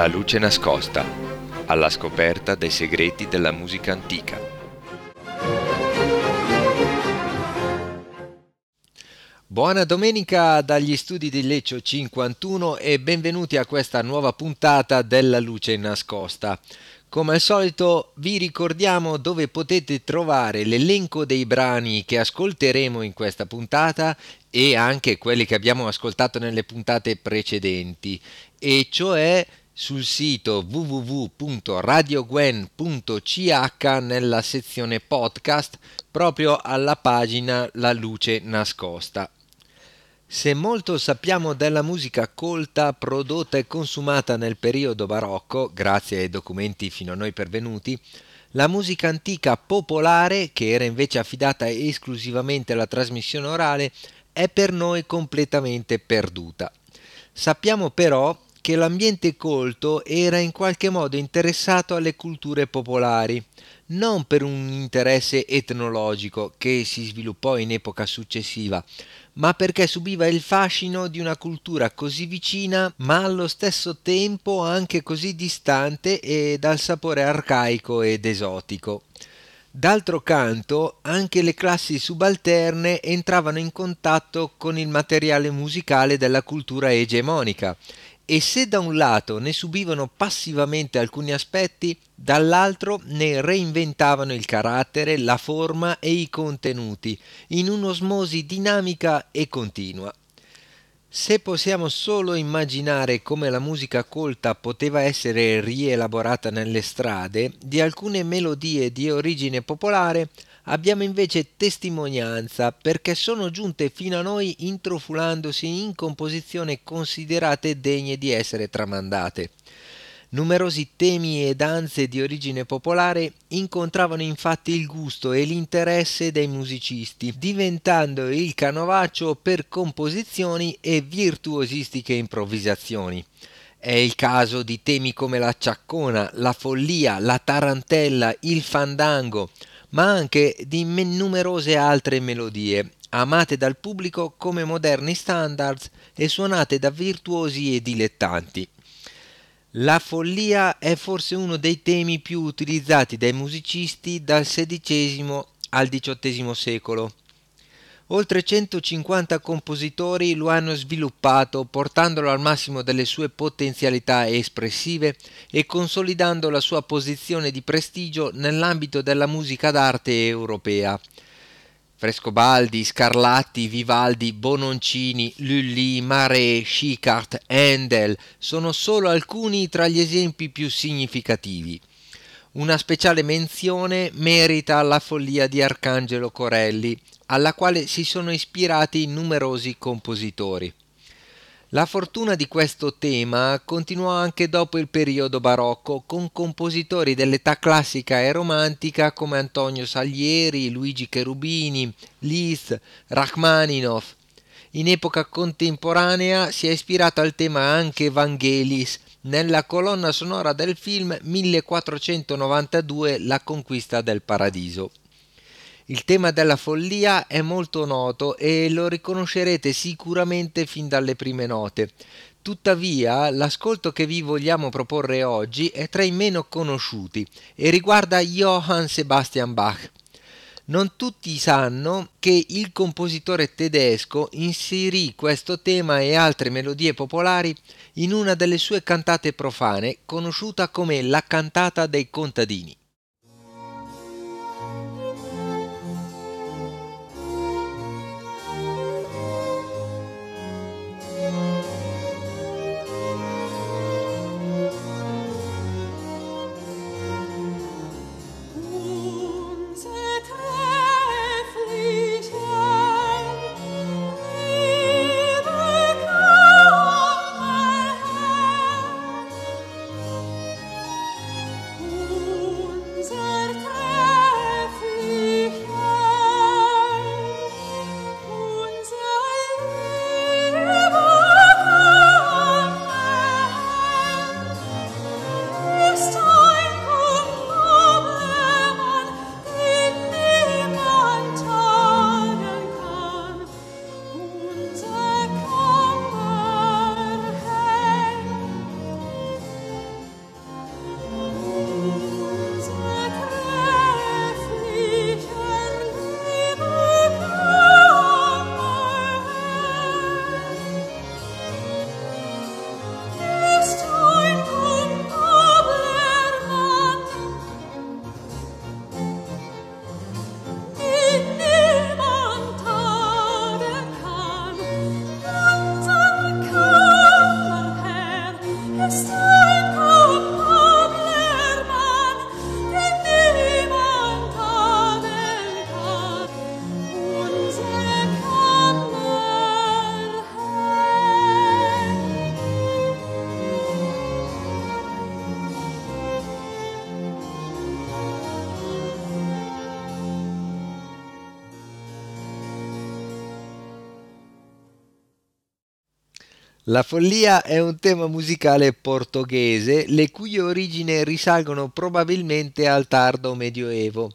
La luce nascosta, alla scoperta dei segreti della musica antica. Buona domenica dagli studi di Leccio 51 e benvenuti a questa nuova puntata della luce nascosta. Come al solito vi ricordiamo dove potete trovare l'elenco dei brani che ascolteremo in questa puntata e anche quelli che abbiamo ascoltato nelle puntate precedenti, e cioè sul sito www.radiogwen.ch nella sezione podcast proprio alla pagina La luce nascosta. Se molto sappiamo della musica colta prodotta e consumata nel periodo barocco, grazie ai documenti fino a noi pervenuti, la musica antica popolare, che era invece affidata esclusivamente alla trasmissione orale, è per noi completamente perduta. Sappiamo però che l'ambiente colto era in qualche modo interessato alle culture popolari, non per un interesse etnologico che si sviluppò in epoca successiva, ma perché subiva il fascino di una cultura così vicina, ma allo stesso tempo anche così distante e dal sapore arcaico ed esotico. D'altro canto, anche le classi subalterne entravano in contatto con il materiale musicale della cultura egemonica e se da un lato ne subivano passivamente alcuni aspetti, dall'altro ne reinventavano il carattere, la forma e i contenuti, in un'osmosi dinamica e continua. Se possiamo solo immaginare come la musica colta poteva essere rielaborata nelle strade, di alcune melodie di origine popolare abbiamo invece testimonianza perché sono giunte fino a noi introfulandosi in composizioni considerate degne di essere tramandate. Numerosi temi e danze di origine popolare incontravano infatti il gusto e l'interesse dei musicisti, diventando il canovaccio per composizioni e virtuosistiche improvvisazioni. È il caso di temi come la ciaccona, la follia, la tarantella, il fandango, ma anche di numerose altre melodie, amate dal pubblico come moderni standards e suonate da virtuosi e dilettanti. La follia è forse uno dei temi più utilizzati dai musicisti dal XVI al XVIII secolo. Oltre 150 compositori lo hanno sviluppato portandolo al massimo delle sue potenzialità espressive e consolidando la sua posizione di prestigio nell'ambito della musica d'arte europea. Frescobaldi, Scarlatti, Vivaldi, Bononcini, Lully, Mare, Schicart, Handel sono solo alcuni tra gli esempi più significativi. Una speciale menzione merita la follia di Arcangelo Corelli, alla quale si sono ispirati numerosi compositori. La fortuna di questo tema continuò anche dopo il periodo barocco con compositori dell'età classica e romantica come Antonio Salieri, Luigi Cherubini, Liszt, Rachmaninoff. In epoca contemporanea si è ispirato al tema anche Vangelis nella colonna sonora del film 1492 La conquista del paradiso. Il tema della follia è molto noto e lo riconoscerete sicuramente fin dalle prime note. Tuttavia, l'ascolto che vi vogliamo proporre oggi è tra i meno conosciuti e riguarda Johann Sebastian Bach. Non tutti sanno che il compositore tedesco inserì questo tema e altre melodie popolari in una delle sue cantate profane, conosciuta come la cantata dei contadini. La follia è un tema musicale portoghese le cui origini risalgono probabilmente al tardo medioevo.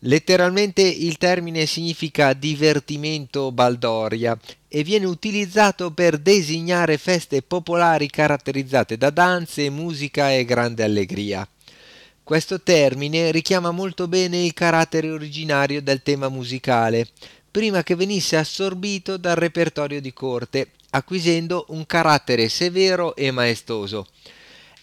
Letteralmente il termine significa divertimento baldoria e viene utilizzato per designare feste popolari caratterizzate da danze, musica e grande allegria. Questo termine richiama molto bene il carattere originario del tema musicale, prima che venisse assorbito dal repertorio di corte, acquisendo un carattere severo e maestoso.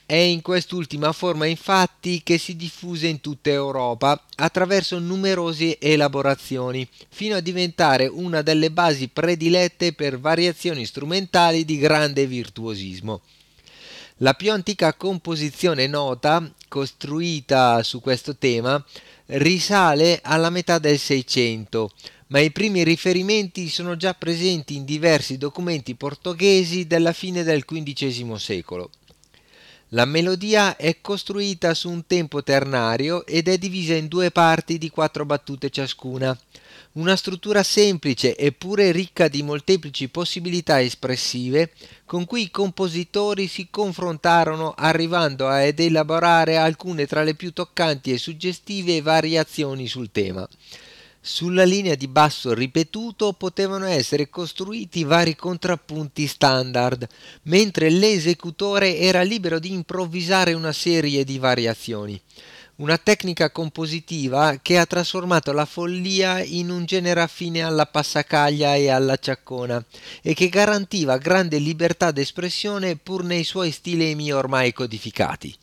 È in quest'ultima forma infatti che si diffuse in tutta Europa attraverso numerose elaborazioni, fino a diventare una delle basi predilette per variazioni strumentali di grande virtuosismo. La più antica composizione nota, costruita su questo tema, risale alla metà del Seicento, ma i primi riferimenti sono già presenti in diversi documenti portoghesi della fine del XV secolo. La melodia è costruita su un tempo ternario ed è divisa in due parti di quattro battute ciascuna. Una struttura semplice eppure ricca di molteplici possibilità espressive con cui i compositori si confrontarono arrivando ad elaborare alcune tra le più toccanti e suggestive variazioni sul tema. Sulla linea di basso ripetuto potevano essere costruiti vari contrappunti standard, mentre l'esecutore era libero di improvvisare una serie di variazioni. Una tecnica compositiva che ha trasformato la follia in un genere affine alla passacaglia e alla ciaccona e che garantiva grande libertà d'espressione pur nei suoi stilemi ormai codificati.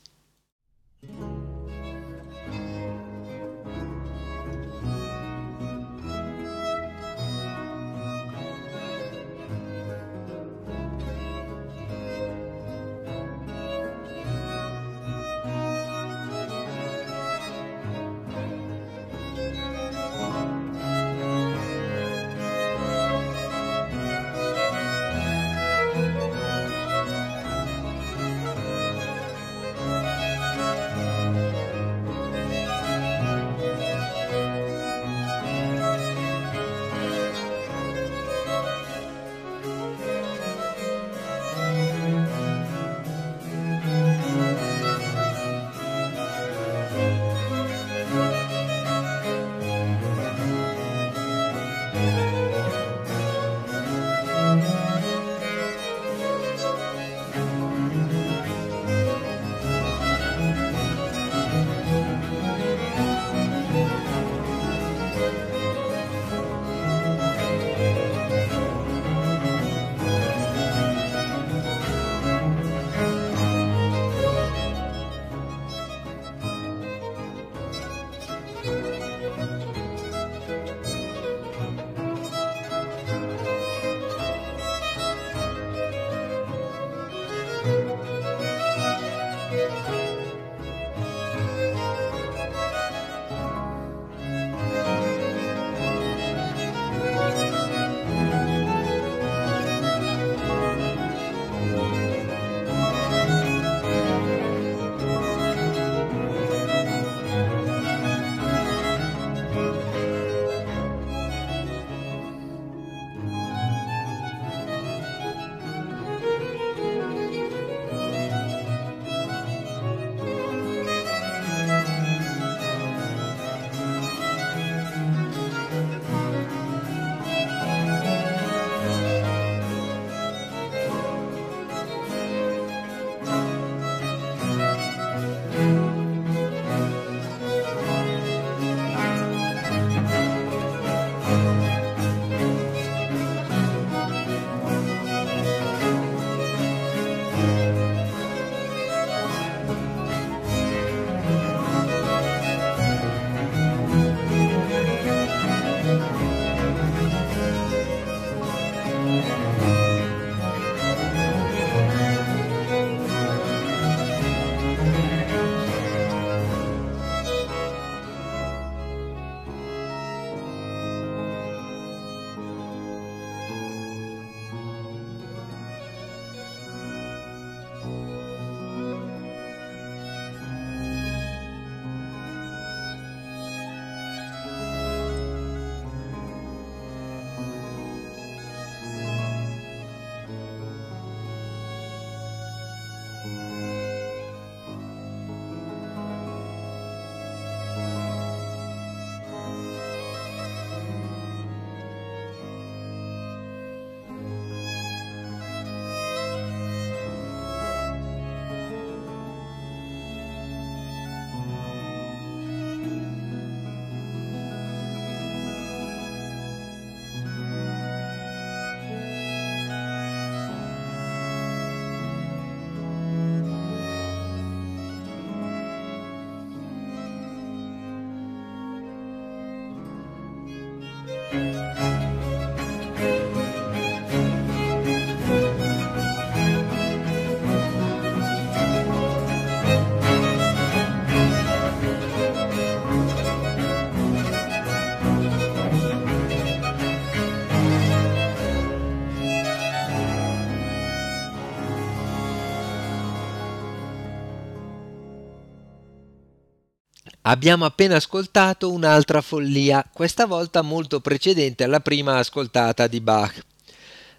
Abbiamo appena ascoltato un'altra follia, questa volta molto precedente alla prima ascoltata di Bach.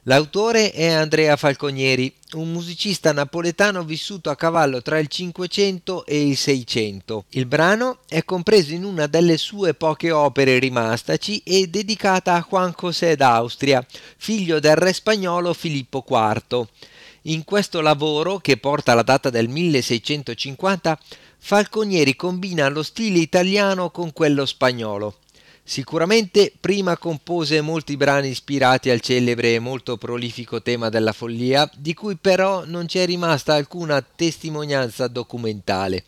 L'autore è Andrea Falconieri, un musicista napoletano vissuto a cavallo tra il 500 e il 600. Il brano è compreso in una delle sue poche opere rimastaci e dedicata a Juan José d'Austria, figlio del re spagnolo Filippo IV. In questo lavoro, che porta la data del 1650, Falconieri combina lo stile italiano con quello spagnolo. Sicuramente prima compose molti brani ispirati al celebre e molto prolifico tema della follia, di cui però non c'è rimasta alcuna testimonianza documentale.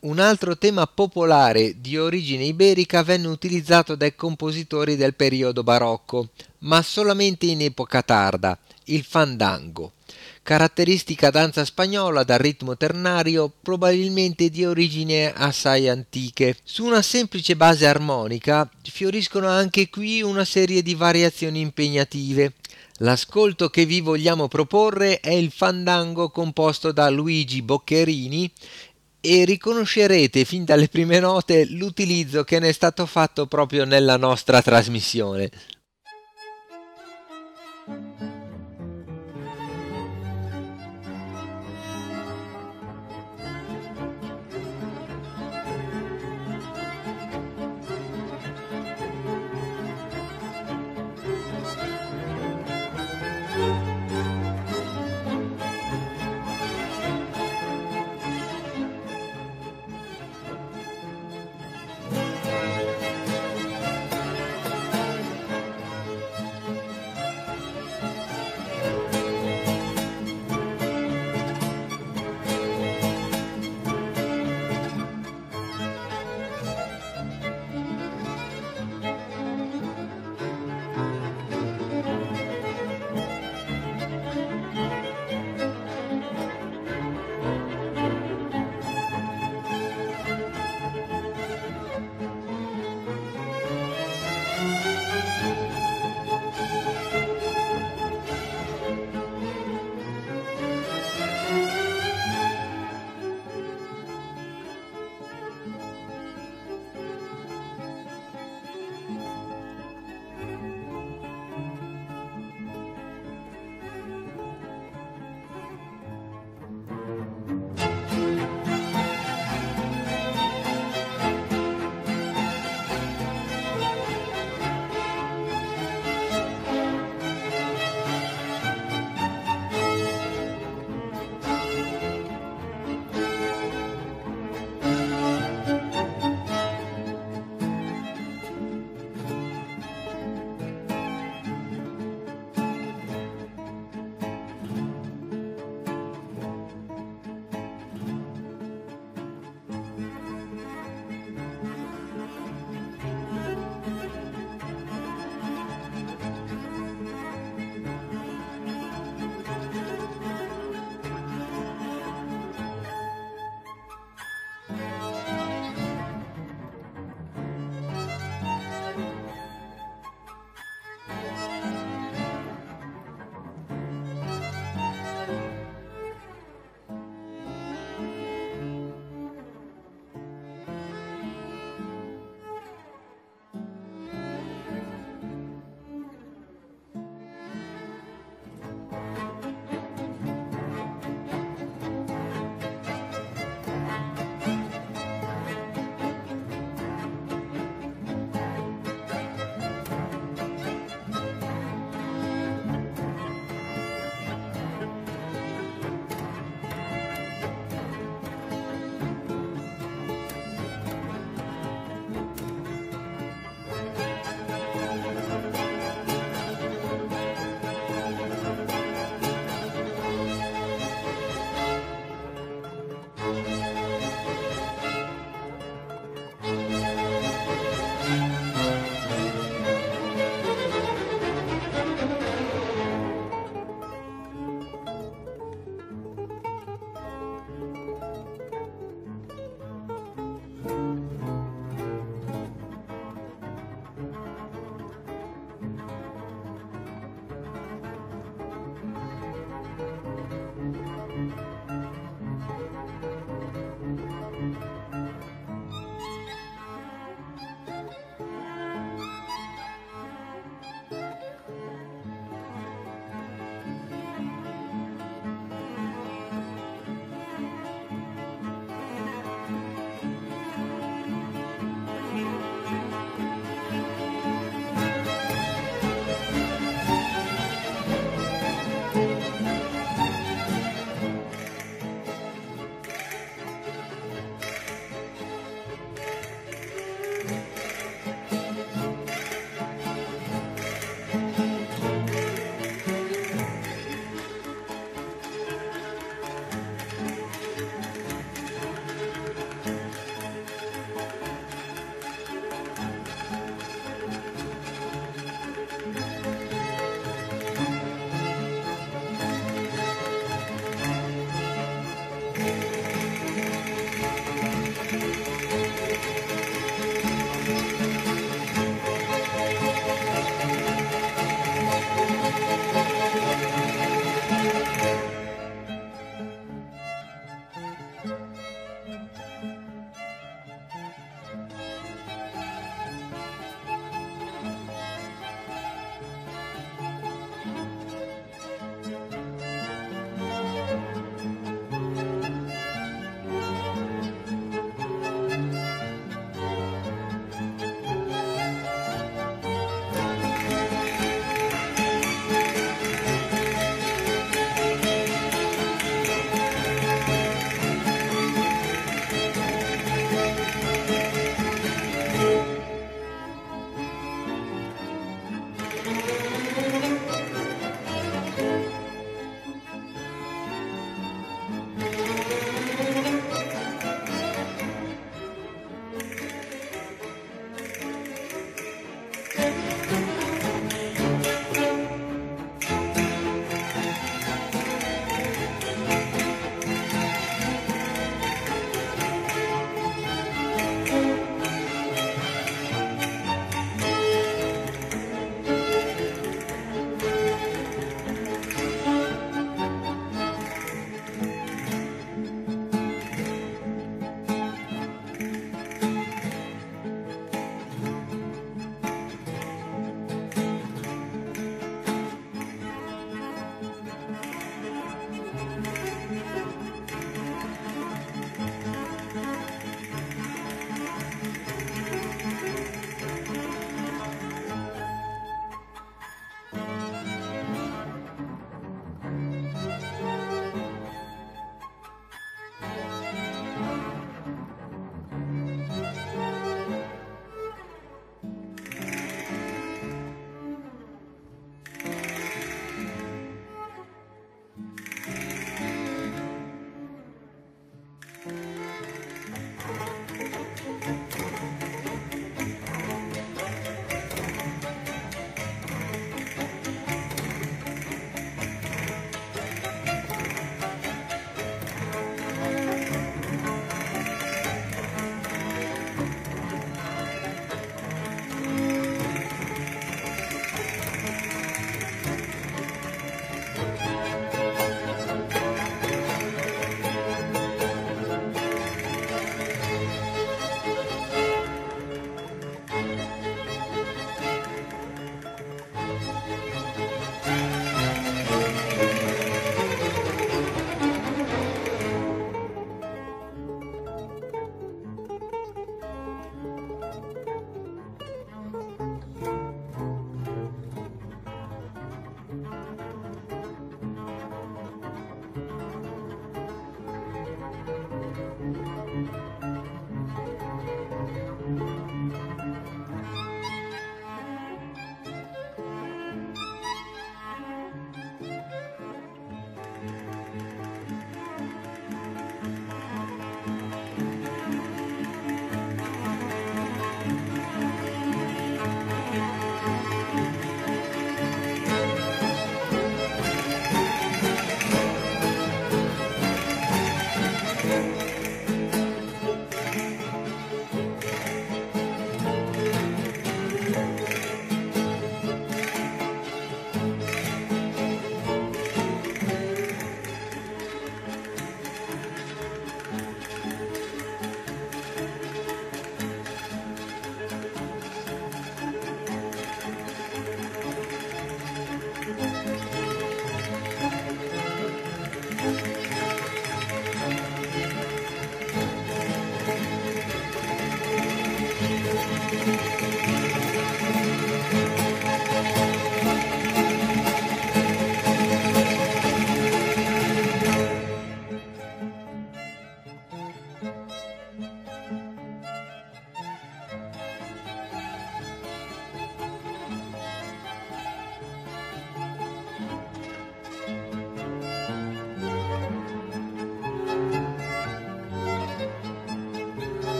Un altro tema popolare di origine iberica venne utilizzato dai compositori del periodo barocco, ma solamente in epoca tarda, il fandango caratteristica danza spagnola dal ritmo ternario probabilmente di origini assai antiche. Su una semplice base armonica fioriscono anche qui una serie di variazioni impegnative. L'ascolto che vi vogliamo proporre è il fandango composto da Luigi Boccherini e riconoscerete fin dalle prime note l'utilizzo che ne è stato fatto proprio nella nostra trasmissione.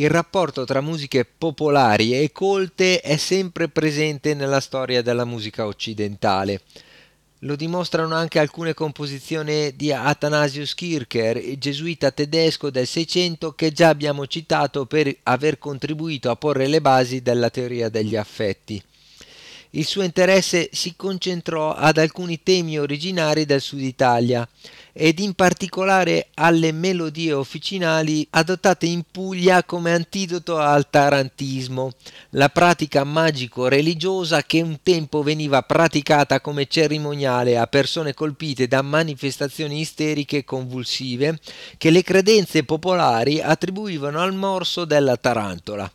Il rapporto tra musiche popolari e colte è sempre presente nella storia della musica occidentale. Lo dimostrano anche alcune composizioni di Athanasius Kircher, gesuita tedesco del Seicento che già abbiamo citato per aver contribuito a porre le basi della teoria degli affetti. Il suo interesse si concentrò ad alcuni temi originari del Sud Italia ed in particolare alle melodie officinali adottate in Puglia come antidoto al tarantismo, la pratica magico-religiosa che un tempo veniva praticata come cerimoniale a persone colpite da manifestazioni isteriche convulsive che le credenze popolari attribuivano al morso della tarantola.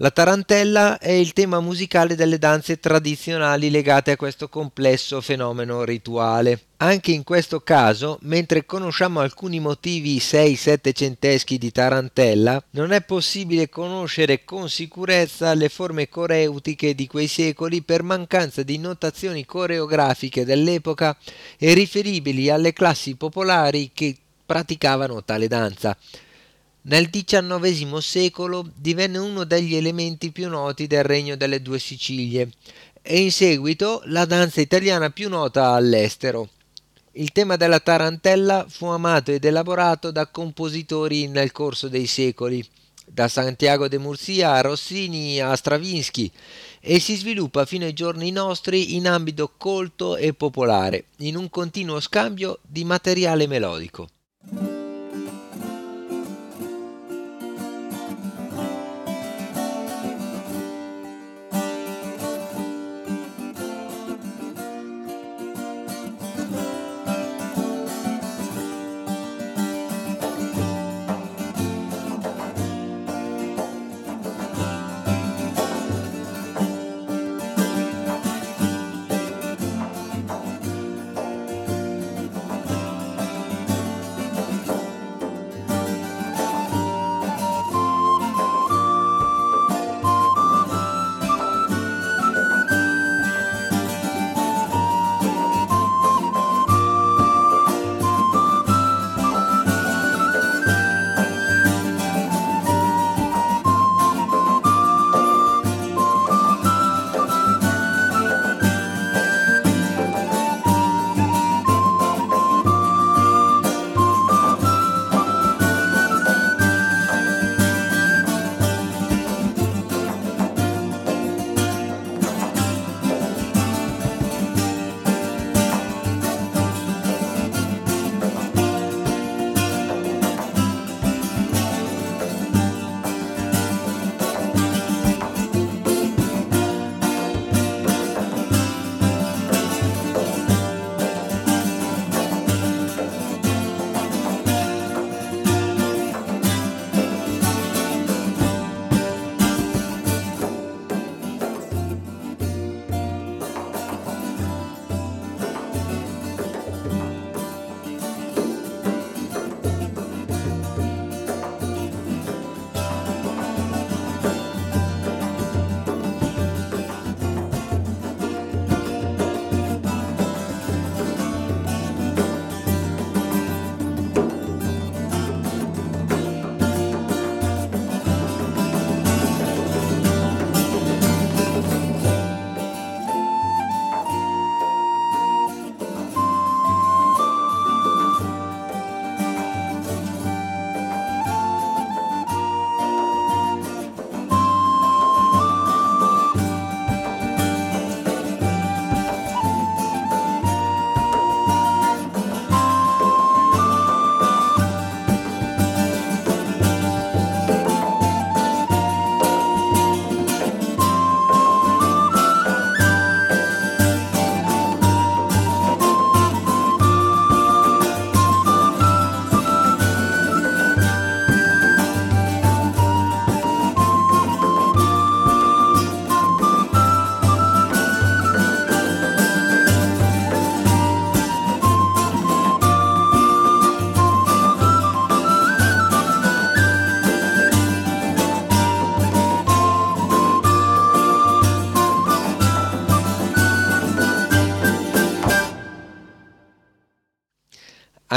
La tarantella è il tema musicale delle danze tradizionali legate a questo complesso fenomeno rituale. Anche in questo caso, mentre conosciamo alcuni motivi 6-7 centeschi di tarantella, non è possibile conoscere con sicurezza le forme coreutiche di quei secoli per mancanza di notazioni coreografiche dell'epoca e riferibili alle classi popolari che praticavano tale danza. Nel XIX secolo divenne uno degli elementi più noti del Regno delle Due Sicilie e in seguito la danza italiana più nota all'estero. Il tema della tarantella fu amato ed elaborato da compositori nel corso dei secoli, da Santiago de Murcia a Rossini a Stravinsky, e si sviluppa fino ai giorni nostri in ambito colto e popolare, in un continuo scambio di materiale melodico.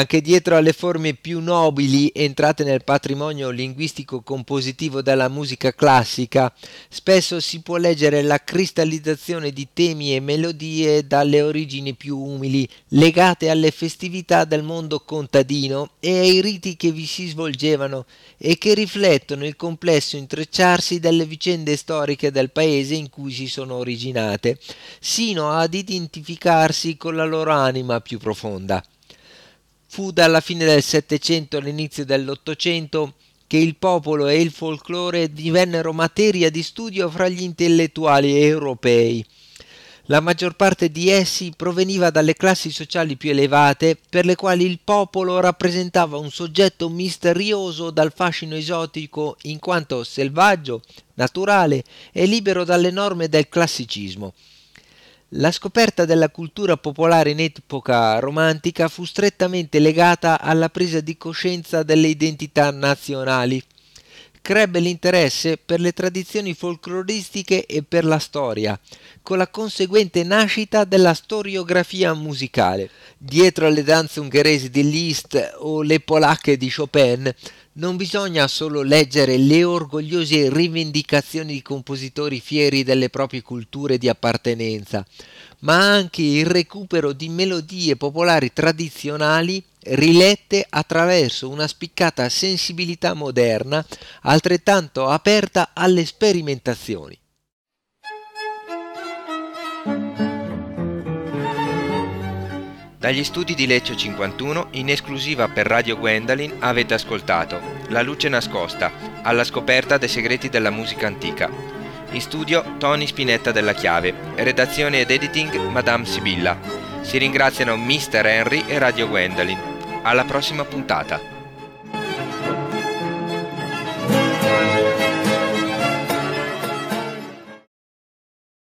Anche dietro alle forme più nobili entrate nel patrimonio linguistico compositivo della musica classica, spesso si può leggere la cristallizzazione di temi e melodie dalle origini più umili, legate alle festività del mondo contadino e ai riti che vi si svolgevano e che riflettono il complesso intrecciarsi delle vicende storiche del paese in cui si sono originate, sino ad identificarsi con la loro anima più profonda. Fu dalla fine del Settecento all'inizio dell'Ottocento che il popolo e il folklore divennero materia di studio fra gli intellettuali europei. La maggior parte di essi proveniva dalle classi sociali più elevate, per le quali il popolo rappresentava un soggetto misterioso dal fascino esotico in quanto selvaggio, naturale e libero dalle norme del classicismo. La scoperta della cultura popolare in epoca romantica fu strettamente legata alla presa di coscienza delle identità nazionali. Crebbe l'interesse per le tradizioni folcloristiche e per la storia, con la conseguente nascita della storiografia musicale. Dietro alle danze ungheresi di Liszt o le polacche di Chopin, non bisogna solo leggere le orgogliose rivendicazioni di compositori fieri delle proprie culture di appartenenza, ma anche il recupero di melodie popolari tradizionali rilette attraverso una spiccata sensibilità moderna altrettanto aperta alle sperimentazioni. Dagli studi di Lecce 51, in esclusiva per Radio Gwendolyn, avete ascoltato La luce nascosta, alla scoperta dei segreti della musica antica. In studio Tony Spinetta della Chiave, redazione ed editing Madame Sibilla. Si ringraziano Mr. Henry e Radio Gwendolyn. Alla prossima puntata.